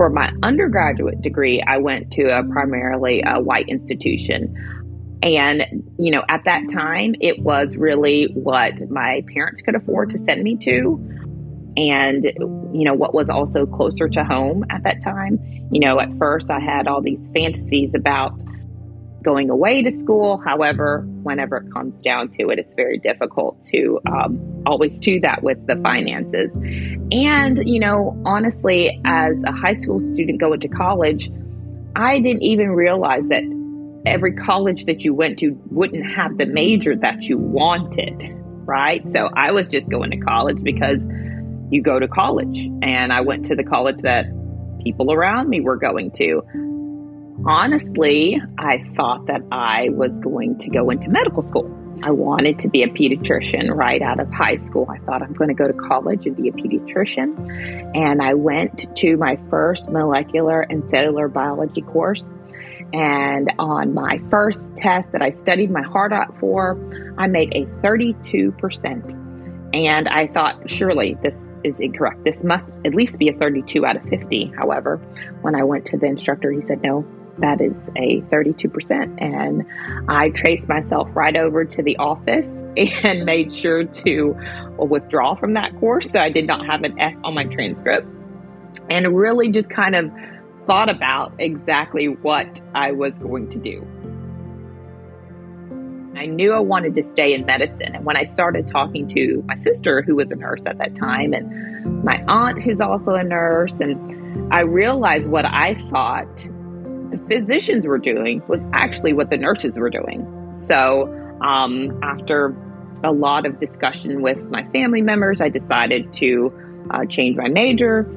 For my undergraduate degree, I went to a primarily a white institution. And, you know, at that time, it was really what my parents could afford to send me to. And, you know, what was also closer to home at that time. You know, at first I had all these fantasies about going away to school. However, whenever it comes down to it, it's very difficult to um, always do that with the finances. And, you know, honestly, as a high school student going to college, I didn't even realize that every college that you went to wouldn't have the major that you wanted, right? So I was just going to college because you go to college. And I went to the college that people around me were going to honestly, I thought that I was going to go into medical school. I wanted to be a pediatrician right out of high school. I thought I'm going to go to college and be a pediatrician. And I went to my first molecular and cellular biology course. And on my first test that I studied my heart out for, I made a 32%. And I thought, surely this is incorrect. This must at least be a 32 out of 50. However, when I went to the instructor, he said, no, that is a 32%. And I traced myself right over to the office and made sure to withdraw from that course. So I did not have an F on my transcript and really just kind of thought about exactly what I was going to do. I knew I wanted to stay in medicine. And when I started talking to my sister, who was a nurse at that time, and my aunt, who's also a nurse, and I realized what I thought physicians were doing was actually what the nurses were doing. So, um, after a lot of discussion with my family members, I decided to uh, change my major.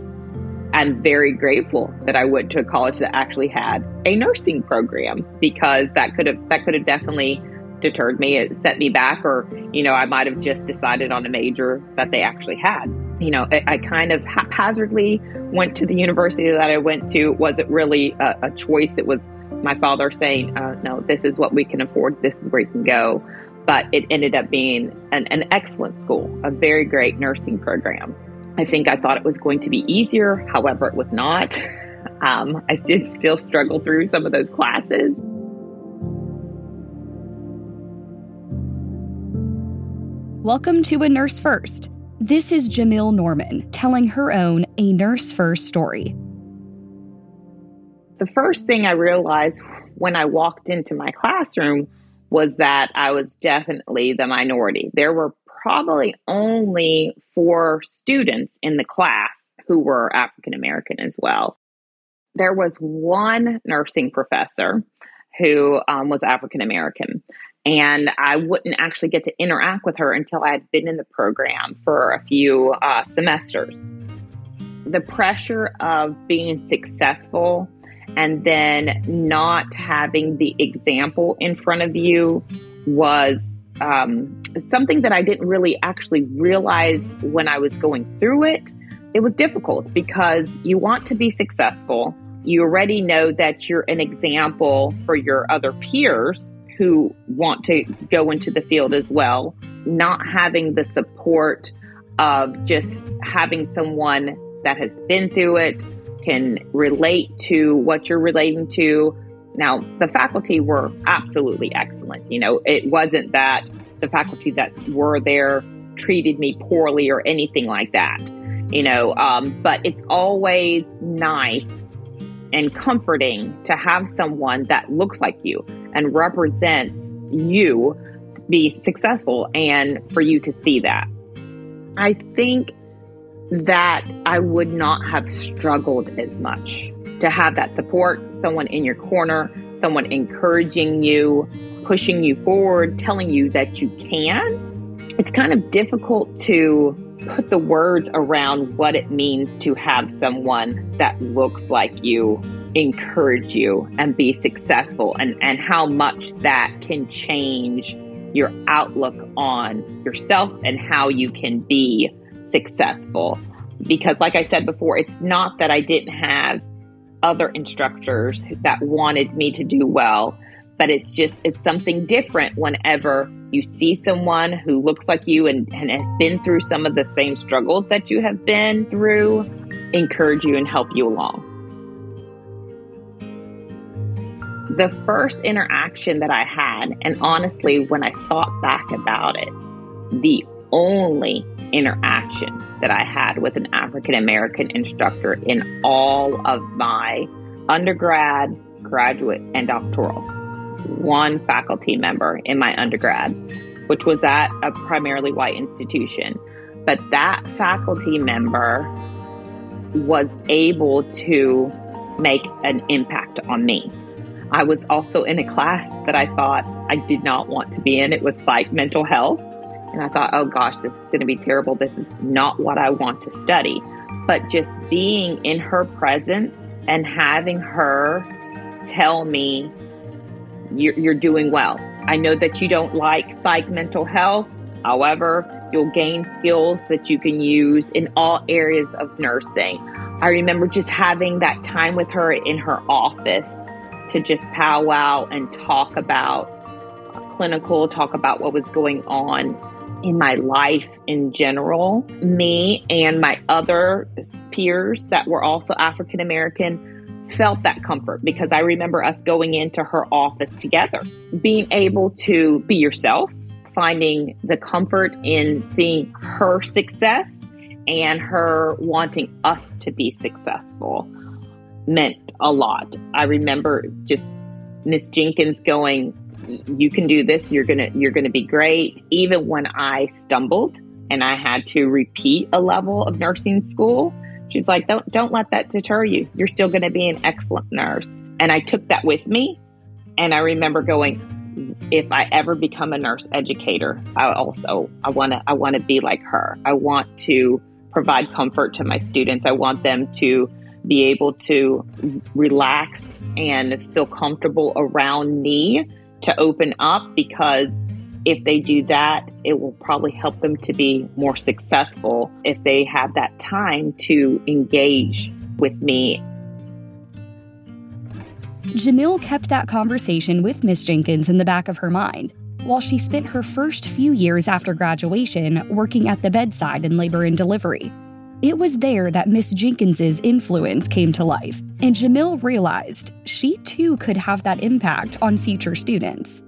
I'm very grateful that I went to a college that actually had a nursing program because that could have that could have definitely deterred me. It set me back, or you know, I might have just decided on a major that they actually had you know, I, I, kind of haphazardly went to the university that I went to. wasn't really a, a choice. It was my father saying, uh, no, this is what we can afford. This is where you can go. But it ended up being an, an excellent school, a very great nursing program. I think I thought it was going to be easier. However, it was not. um, I did still struggle through some of those classes. Welcome to A Nurse First this is Jamil Norman telling her own A Nurse First story. The first thing I realized when I walked into my classroom was that I was definitely the minority. There were probably only four students in the class who were African American as well. There was one nursing professor who um, was African American. And I wouldn't actually get to interact with her until I had been in the program for a few uh, semesters. The pressure of being successful and then not having the example in front of you was um, something that I didn't really actually realize when I was going through it. It was difficult because you want to be successful. You already know that you're an example for your other peers who want to go into the field as well, not having the support of just having someone that has been through it, can relate to what you're relating to. Now, the faculty were absolutely excellent. You know, it wasn't that the faculty that were there treated me poorly or anything like that, you know, um, but it's always nice and comforting to have someone that looks like you and represents you be successful and for you to see that. I think that I would not have struggled as much to have that support, someone in your corner, someone encouraging you, pushing you forward, telling you that you can. It's kind of difficult to put the words around what it means to have someone that looks like you encourage you and be successful and, and how much that can change your outlook on yourself and how you can be successful. Because, like I said before, it's not that I didn't have other instructors that wanted me to do well, but it's just, it's something different whenever you see someone who looks like you and, and has been through some of the same struggles that you have been through, encourage you and help you along. The first interaction that I had, and honestly, when I thought back about it, the only interaction that I had with an African American instructor in all of my undergrad, graduate, and doctoral. One faculty member in my undergrad, which was at a primarily white institution. But that faculty member was able to make an impact on me. I was also in a class that I thought I did not want to be in. It was psych mental health. And I thought, oh gosh, this is going to be terrible. This is not what I want to study. But just being in her presence and having her tell me, you're, you're doing well. I know that you don't like psych mental health. However, you'll gain skills that you can use in all areas of nursing. I remember just having that time with her in her office to just powwow and talk about uh, clinical, talk about what was going on in my life in general. Me and my other peers that were also African American felt that comfort because I remember us going into her office together, being able to be yourself, finding the comfort in seeing her success and her wanting us to be successful meant a lot. I remember just Miss Jenkins going, you can do this, you're to you're to be great even when I stumbled and I had to repeat a level of nursing school. She's like, "Don't don't let that deter you. You're still to be an excellent nurse." And I took that with me and I remember going, if I ever become a nurse educator, I also I want to I want to be like her. I want to provide comfort to my students. I want them to be able to relax and feel comfortable around me to open up because if they do that, it will probably help them to be more successful if they have that time to engage with me. Jamil kept that conversation with Miss Jenkins in the back of her mind while she spent her first few years after graduation working at the bedside in labor and delivery. It was there that Miss Jenkins's influence came to life, and Jamil realized she too could have that impact on future students.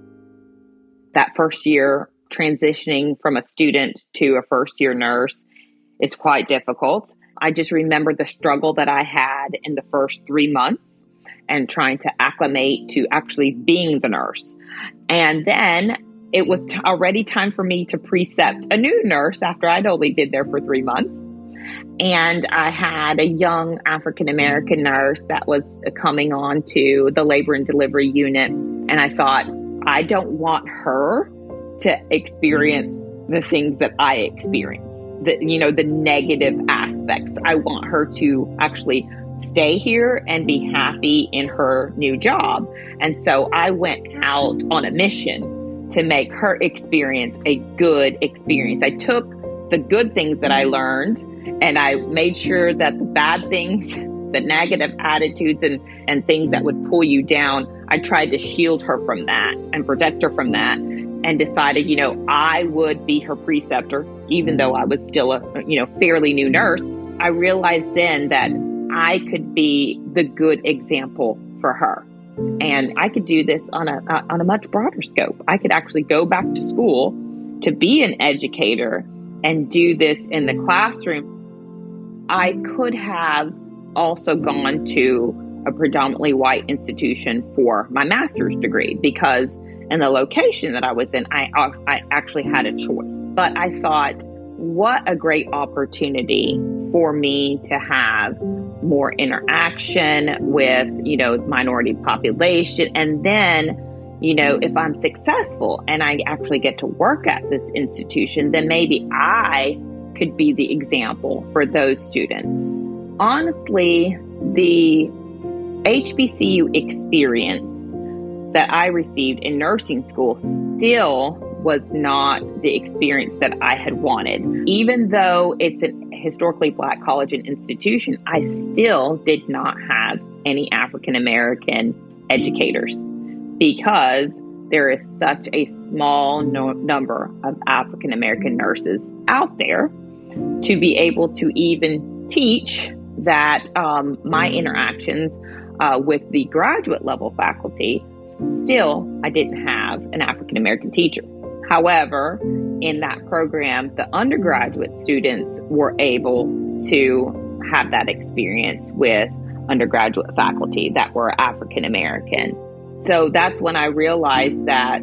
That first year, transitioning from a student to a first year nurse is quite difficult. I just remember the struggle that I had in the first three months and trying to acclimate to actually being the nurse. And then it was t- already time for me to precept a new nurse after I'd only been there for three months. And I had a young African American nurse that was coming on to the labor and delivery unit. And I thought, I don't want her to experience the things that I experienced, the, you know, the negative aspects. I want her to actually stay here and be happy in her new job. And so I went out on a mission to make her experience a good experience. I took the good things that I learned and I made sure that the bad things, the negative attitudes and, and things that would pull you down, I tried to shield her from that and protect her from that and decided, you know, I would be her preceptor, even though I was still a, you know, fairly new nurse. I realized then that I could be the good example for her. And I could do this on a, uh, on a much broader scope. I could actually go back to school to be an educator and do this in the classroom I could have also gone to a predominantly white institution for my master's degree because in the location that I was in, I, I actually had a choice. But I thought, what a great opportunity for me to have more interaction with, you know, minority population. And then, you know, if I'm successful and I actually get to work at this institution, then maybe I could be the example for those students. Honestly, the HBCU experience that I received in nursing school still was not the experience that I had wanted. Even though it's a historically black college and institution, I still did not have any African American educators because there is such a small no- number of African American nurses out there to be able to even teach that um, my interactions uh, with the graduate level faculty Still, I didn't have an African American teacher. However, in that program, the undergraduate students were able to have that experience with undergraduate faculty that were African American. So that's when I realized that,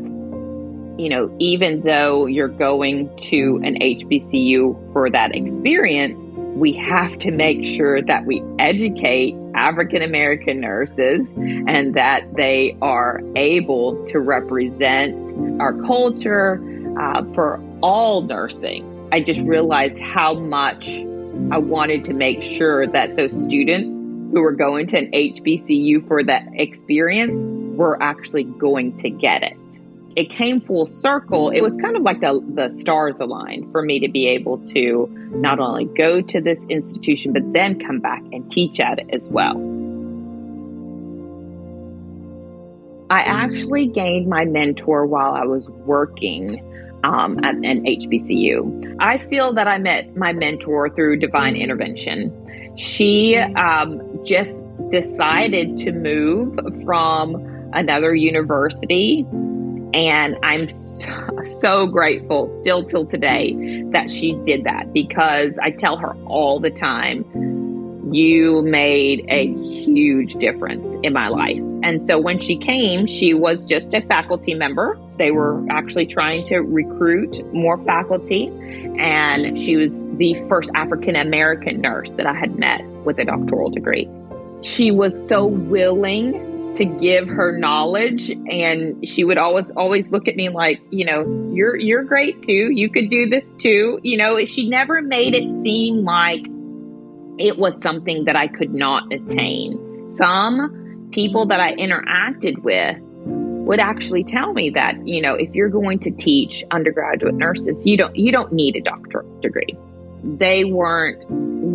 you know, even though you're going to an HBCU for that experience, we have to make sure that we educate African American nurses and that they are able to represent our culture uh, for all nursing. I just realized how much I wanted to make sure that those students who were going to an HBCU for that experience were actually going to get it. It came full circle. It was kind of like the, the stars aligned for me to be able to not only go to this institution, but then come back and teach at it as well. I actually gained my mentor while I was working um, at an HBCU. I feel that I met my mentor through divine intervention. She um, just decided to move from another university. And I'm so, so grateful still till today that she did that because I tell her all the time, you made a huge difference in my life. And so when she came, she was just a faculty member. They were actually trying to recruit more faculty. And she was the first African American nurse that I had met with a doctoral degree. She was so willing to give her knowledge and she would always always look at me like you know you're you're great too you could do this too you know she never made it seem like it was something that I could not attain. Some people that I interacted with would actually tell me that, you know, if you're going to teach undergraduate nurses, you don't you don't need a doctorate degree. They weren't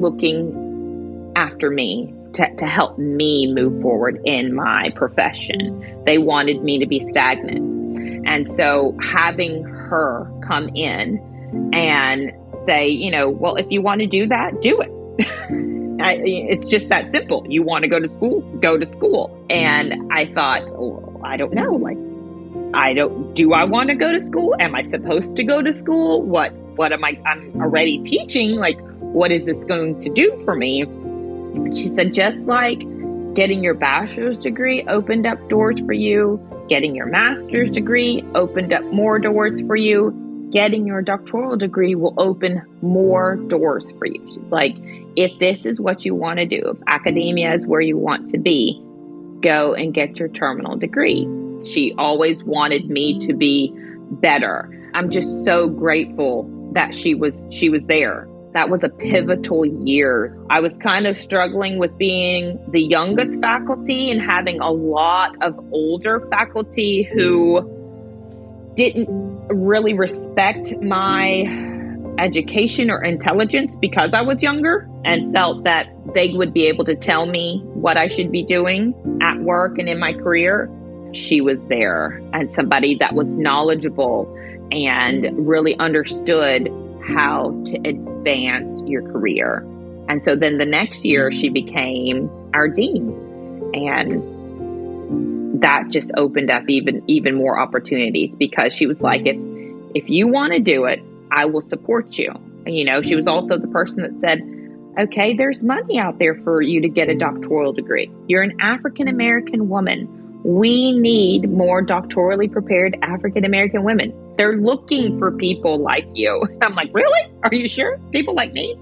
looking after me to, to help me move forward in my profession. They wanted me to be stagnant. And so having her come in and say, you know, well, if you want to do that, do it I, it's just that simple. You want to go to school, go to school. And I thought, oh, I don't know. Like, I don't. Do I want to go to school? Am I supposed to go to school? What? What am I? I'm already teaching. Like, what is this going to do for me? She said, just like getting your bachelor's degree opened up doors for you, getting your master's degree opened up more doors for you getting your doctoral degree will open more doors for you. She's like, if this is what you want to do, if academia is where you want to be, go and get your terminal degree. She always wanted me to be better. I'm just so grateful that she was she was there. That was a pivotal year. I was kind of struggling with being the youngest faculty and having a lot of older faculty who didn't really respect my education or intelligence because I was younger and felt that they would be able to tell me what I should be doing at work and in my career. She was there and somebody that was knowledgeable and really understood how to advance your career. And so then the next year, she became our dean. And that just opened up even even more opportunities because she was like if if you want to do it i will support you you know she was also the person that said okay there's money out there for you to get a doctoral degree you're an african american woman we need more doctorally prepared african american women they're looking for people like you i'm like really are you sure people like me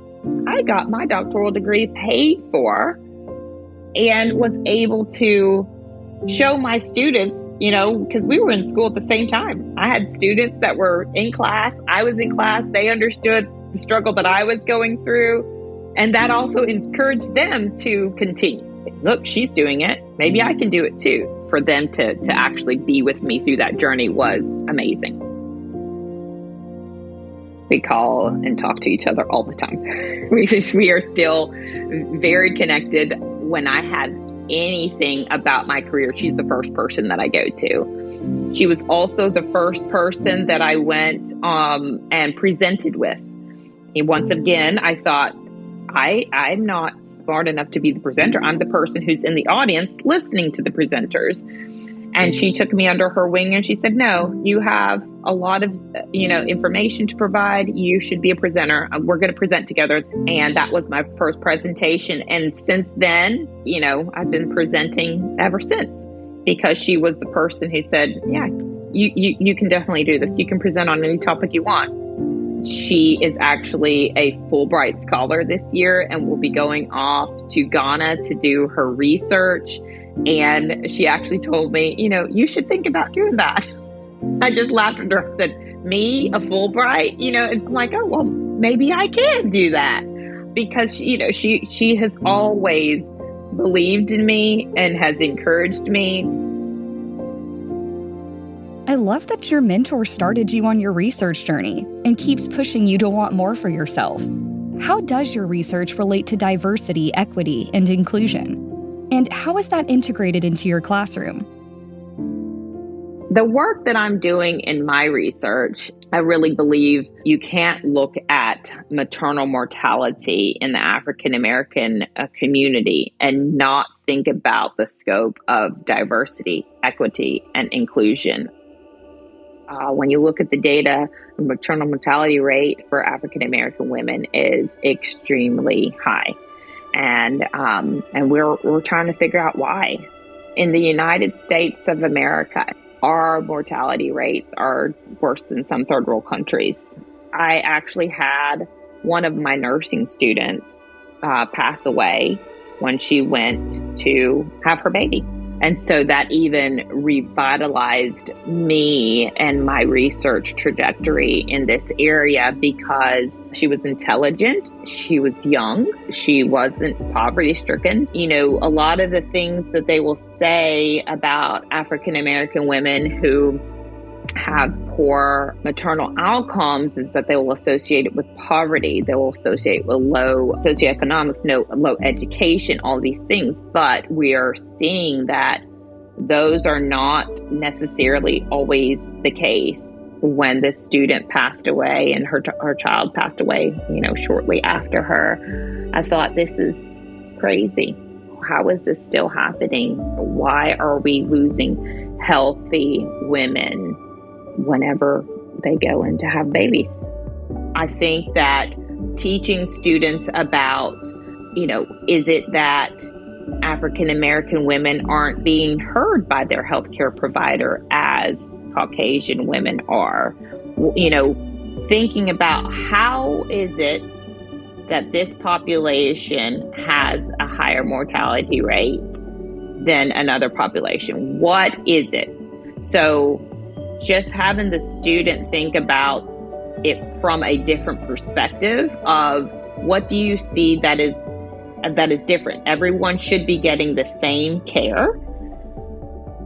i got my doctoral degree paid for and was able to show my students, you know, because we were in school at the same time. I had students that were in class, I was in class, they understood the struggle that I was going through. And that also encouraged them to continue. Look, she's doing it. Maybe I can do it too. For them to, to actually be with me through that journey was amazing. We call and talk to each other all the time. we, we are still very connected. When I had anything about my career, she's the first person that I go to. She was also the first person that I went um, and presented with. And once again, I thought, I, I'm not smart enough to be the presenter. I'm the person who's in the audience listening to the presenters. And she took me under her wing and she said, No, you have a lot of, you know, information to provide. You should be a presenter. Uh, we're going to present together. And that was my first presentation. And since then, you know, I've been presenting ever since because she was the person who said, Yeah, you, you, you can definitely do this. You can present on any topic you want. She is actually a Fulbright scholar this year and will be going off to Ghana to do her research and she actually told me, you know, you should think about doing that. I just laughed at her. I said, me, a Fulbright? You know, it's like, oh, well, maybe I can do that. Because, you know, she, she has always believed in me and has encouraged me. I love that your mentor started you on your research journey and keeps pushing you to want more for yourself. How does your research relate to diversity, equity, and inclusion? And how is that integrated into your classroom? The work that I'm doing in my research, I really believe you can't look at maternal mortality in the African American uh, community and not think about the scope of diversity, equity, and inclusion. Uh, when you look at the data, the maternal mortality rate for African American women is extremely high and um, and we're we're trying to figure out why. In the United States of America, our mortality rates are worse than some third world countries. I actually had one of my nursing students uh, pass away when she went to have her baby. And so that even revitalized me and my research trajectory in this area because she was intelligent, she was young, she wasn't poverty stricken. You know, a lot of the things that they will say about African American women who have poor maternal outcomes is that they will associate it with poverty. They will associate with low socioeconomics, no low education, all these things. But we are seeing that those are not necessarily always the case. When this student passed away and her her child passed away, you know, shortly after her, I thought this is crazy. How is this still happening? Why are we losing healthy women whenever they go in to have babies. I think that teaching students about, you know, is it that African American women aren't being heard by their healthcare provider as Caucasian women are? You know, thinking about how is it that this population has a higher mortality rate than another population? What is it? So, just having the student think about it from a different perspective of what do you see that is that is different? Everyone should be getting the same care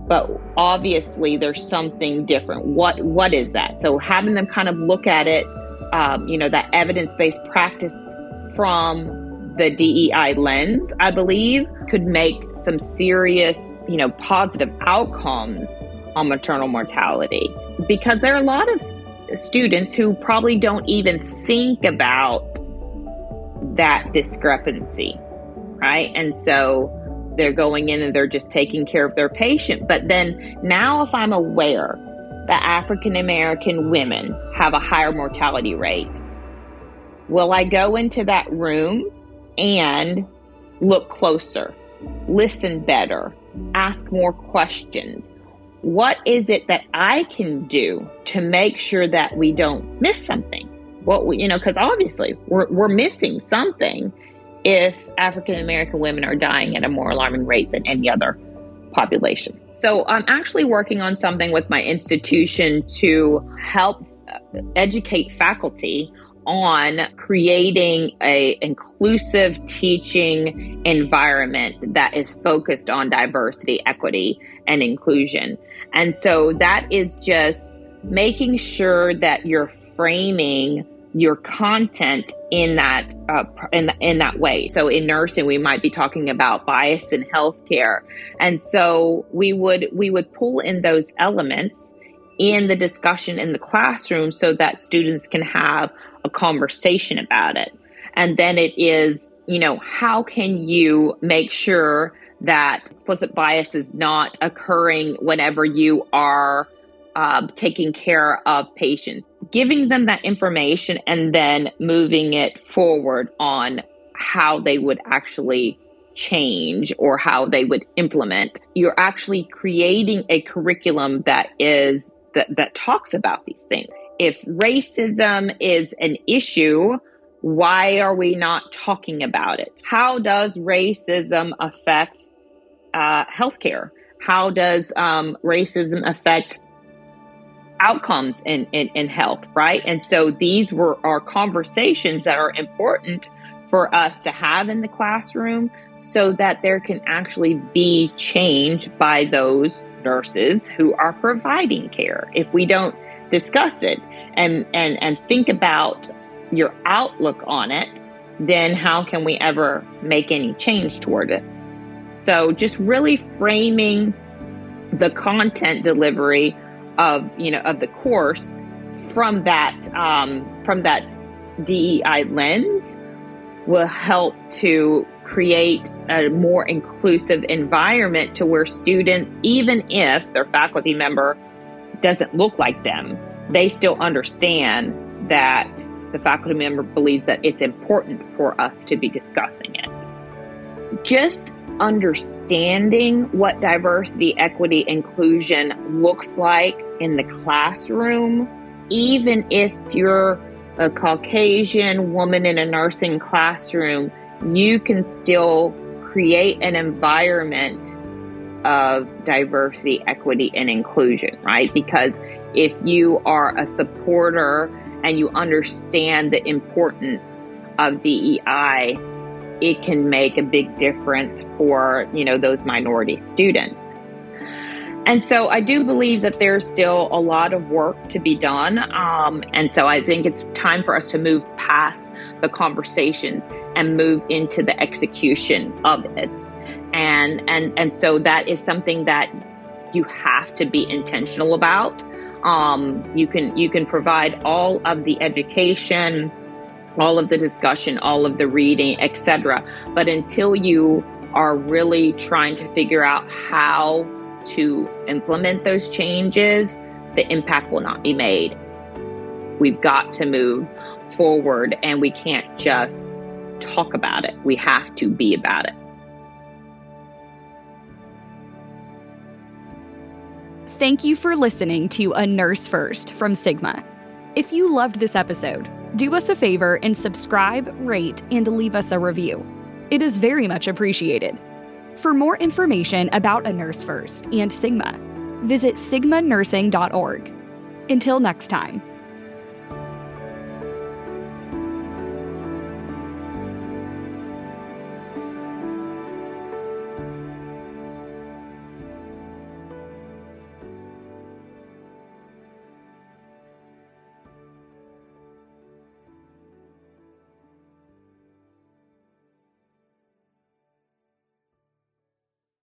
but obviously there's something different. What what is that? So having them kind of look at it um, you know that evidence-based practice from the DEI lens, I believe, could make some serious, you know, positive outcomes on maternal mortality because there are a lot of students who probably don't even think about that discrepancy, right? And so they're going in and they're just taking care of their patient. But then now, if I'm aware that African American women have a higher mortality rate, will I go into that room and look closer, listen better, ask more questions? What is it that I can do to make sure that we don't miss something? What we, you know, because obviously we're, we're missing something if African American women are dying at a more alarming rate than any other population. So I'm actually working on something with my institution to help uh, educate faculty on creating a inclusive teaching environment that is focused on diversity, equity, and inclusion. And so that is just making sure that you're framing your content in that uh, in in that way. So in nursing, we might be talking about bias in healthcare, and so we would we would pull in those elements in the discussion in the classroom so that students can have a conversation about it. And then it is, you know, how can you make sure that explicit bias is not occurring whenever you are uh, taking care of patients. Giving them that information and then moving it forward on how they would actually change or how they would implement. You're actually creating a curriculum that is that, that talks about these things. If racism is an issue, why are we not talking about it? How does racism affect uh, healthcare? How does um, racism affect outcomes in, in, in health, right? And so these were our conversations that are important for us to have in the classroom so that there can actually be change by those nurses who are providing care. If we don't discuss it and, and, and think about your outlook on it, then how can we ever make any change toward it? So just really framing the content delivery of you know of the course from that um, from that DEI lens will help to create a more inclusive environment to where students, even if their faculty member doesn't look like them, they still understand that the faculty member believes that it's important for us to be discussing it. Just understanding what diversity, equity, inclusion looks like in the classroom, even if you're a Caucasian woman in a nursing classroom, you can still create an environment of diversity, equity, and inclusion, right? Because if you are a supporter and you understand the importance of DEI, it can make a big difference for, you know, those minority students. And so I do believe that there's still a lot of work to be done. Um, and so I think it's time for us to move past the conversation and move into the execution of it. And, and, and so that is something that you have to be intentional about. Um, you can, you can provide all of the education, all of the discussion, all of the reading, etc. But until you are really trying to figure out how to implement those changes, the impact will not be made. We've got to move forward and we can't just talk about it. We have to be about it. Thank you for listening to A Nurse First from Sigma. If you loved this episode, do us a favor and subscribe, rate, and leave us a review. It is very much appreciated. For more information about A Nurse First and Sigma, visit sigmanursing.org. Until next time.